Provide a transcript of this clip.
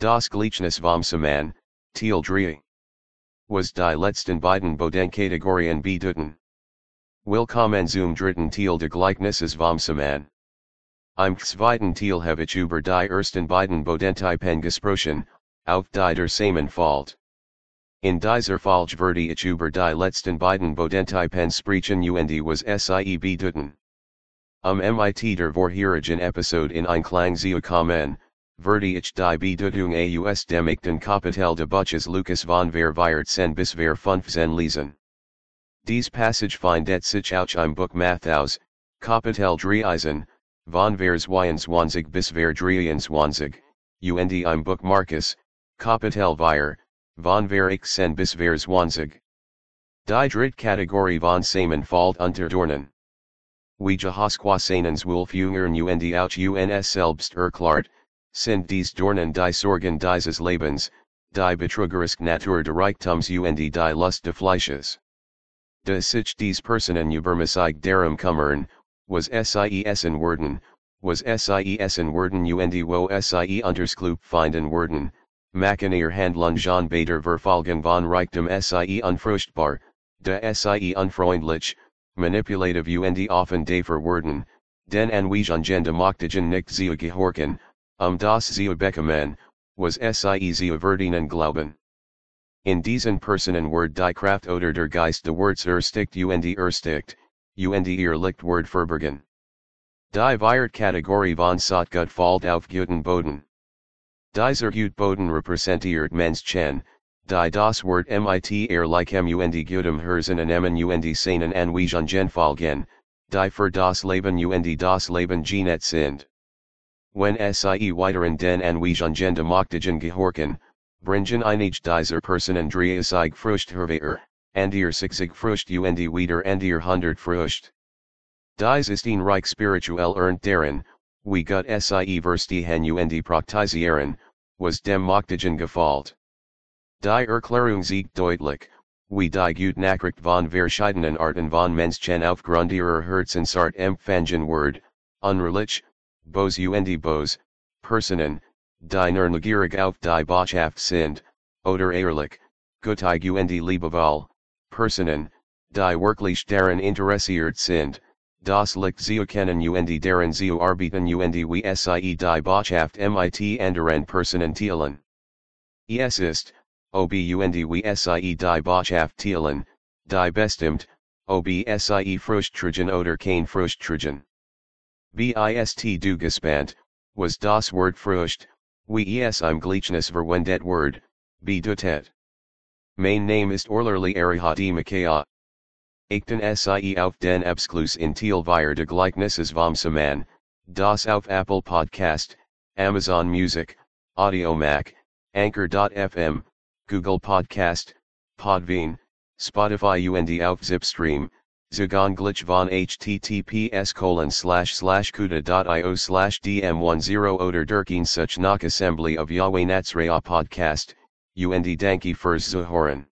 Das Gleichnis vom Sämann, Teal Dreh. Was die letzten beiden Bodenkategorien bedeuten. Willkommen zum dritten Teil der Gleichnisses vom Sämann. Im zweiten Teil habe ich über die ersten beiden Bodentypen gesprochen, auf die der Samen fällt. In dieser Folge werde ich über die letzten beiden Bodentypen sprechen und was sie bedeuten. Um MIT der vorherigen Episode in Einklang zu kommen, werde ich die Bedeutung aus dem echten Kapitel de Buches Lukas von ver Viertzen bis ver Fünfzen lesen. Dies Passage findet sich auch im Buch Matthäus, Kapitel Dreisen, von vers 22 bis ver 23, und im Buch Markus, Kapitel 4, von ver Ixen bis ver 20. Die dritte Kategorie von Samen fällt unter Dornen. Wie Jahasquasanens Wolfüngern und auch uns selbst erklärt, sind dies Dornen die Sorgen dieses Lebens, die betrügerisch Natur de Reichtums und die Lust de Fleisches. De sich dies Personen übermäßig darum kümmern, was SIESen werden, was SIESen werden und wo SIE Unterskloop finden werden, machen ihr Handlung John Bader Verfolgen von Reichtum SIE unfruchtbar, de SIE unfreundlich, manipulative und offen dafer werden, den Anweisungen de Machtigen nicht zu gehorchen, um das zu bekommen, was sie verdienen glauben. In diesen Personen wird die Kraft oder der Geist de Worts erstickt und erstickt, und ihr Licht wird verbergen. Die Viert Kategorie von Saatgut fällt auf guten Boden. Dieser gut Boden repräsentiert Menschen, die das Wort mit ehrlichem und gutem Herzen anehmen und seinen Anweisungen folgen, die für das Leben und das Leben genet sind. Wenn sie weiteren den Anweisungen de Machtigen gehorchen, bringen einige dieser Personen dreißig Frucht hervor, and ihr sechzig Frucht und wieder and ihr hundert Frucht. Dies ist ein Reich spirituell ernt darin, wie gut sie verstehen und praktisieren, was dem Machtigen gefällt. Die Erklärung sieht deutlich, wie die gut Nachricht von verschiedenen Arten von Menschen aufgrund ihrer Herzensart empfangen wird, unrelich, Bos und Bos, Personen, die nur neugierig auf die Botschaft sind, oder ehrlich, gutig und liebevoll, Personen, die wirklich daran interessiert sind, das Licht zu kennen und daran zu arbeiten und wie sie die Botschaft mit anderen Personen teilen. Es ist, ob und wie sie die Botschaft teilen, die bestimmt, ob sie Frustringen oder kein Frustringen. Bist du was das Wort Frucht, wie im Gleichnis verwendet Word, bedeutet. Mein Name ist Orlerly Arihati Makaya. Achten sie auf den Abschluss in Teil via de Gleichnisses vom Sämann, das auf Apple Podcast, Amazon Music, Audiomack, Anchor.fm, Google Podcast, Podbean, Spotify und auf Zipstream, Zagon glitch von https colon slash slash kuda.io slash dm10 oder durkin such nach assembly of Yahweh Natsraya podcast, und danke fürs Zuhören.